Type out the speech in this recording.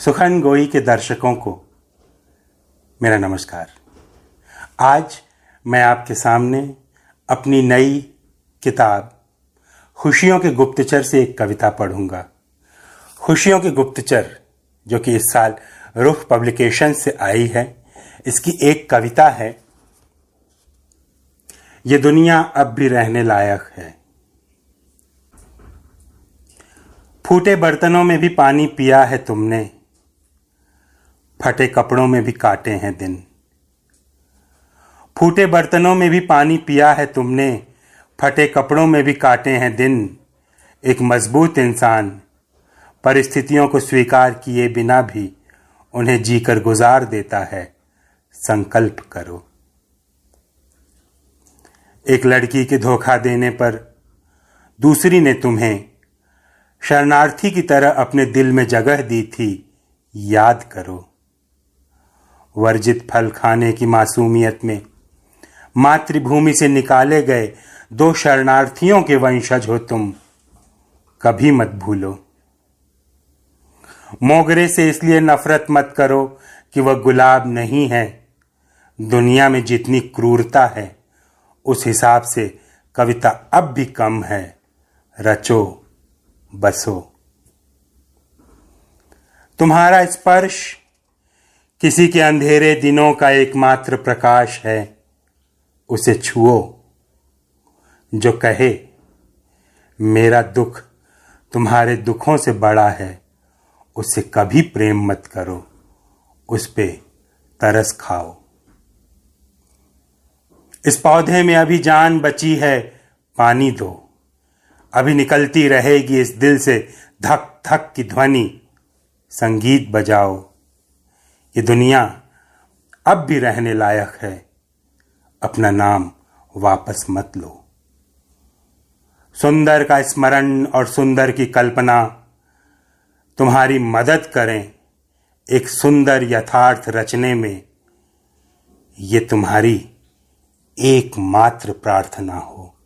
सुखन गोई के दर्शकों को मेरा नमस्कार। आज मैं आपके सामने अपनी नई किताब, खुशियों के गुप्तचर से एक कविता पढ़ूँगा। खुशियों के गुप्तचर, जो कि इस साल रुख पब्लिकेशन से आई है, इसकी एक कविता है, ये दुनिया अब भी रहने लायक है। फूटे बर्तनों में भी पानी पिया है तुमने फटे कपड़ों में भी काटे हैं दिन। फूटे बर्तनों में भी पानी पिया है तुमने, फटे कपड़ों में भी काटे हैं दिन। एक मज़बूत इंसान, परिस्थितियों को स्वीकार किए बिना भी उन्हें जीकर गुजार देता है, संकल्प करो। एक लड़की के धोखा देने पर दूसरी ने तुम्हें शरणार्थी की तरह अपने दिल में जगह दी थी, याद करो। वर्जित फल खाने की मासूमियत में। मातृभूमि से निकाले गए दो शरणार्थियों के वंशज हो तुम। कभी मत भूलो। मोगरे से इसलिए नफरत मत करो कि वह गुलाब नहीं है। दुनिया में जितनी क्रूरता है, उस हिसाब से कविता अब भी कम है। रचो, बसो। तुम्हारा स्पर्श किसी के अंधेरे दिनों का एकमात्र प्रकाश है, उसे छुओ, जो कहे, मेरा दुख तुम्हारे दुखों से बड़ा है उससे कभी प्रेम मत करो, उस पे तरस खाओ। इस पौधे में अभी जान बची है, पानी दो। अभी निकलती रहेगी इस दिल से धक धक की ध्वनि, संगीत बजाओ। ये दुनिया अब भी रहने लायक है। अपना नाम वापस मत लो। सुंदर का स्मरण और सुंदर की कल्पना तुम्हारी मदद करें एक सुंदर यथार्थ रचने में। ये तुम्हारी एकमात्र प्रार्थना हो।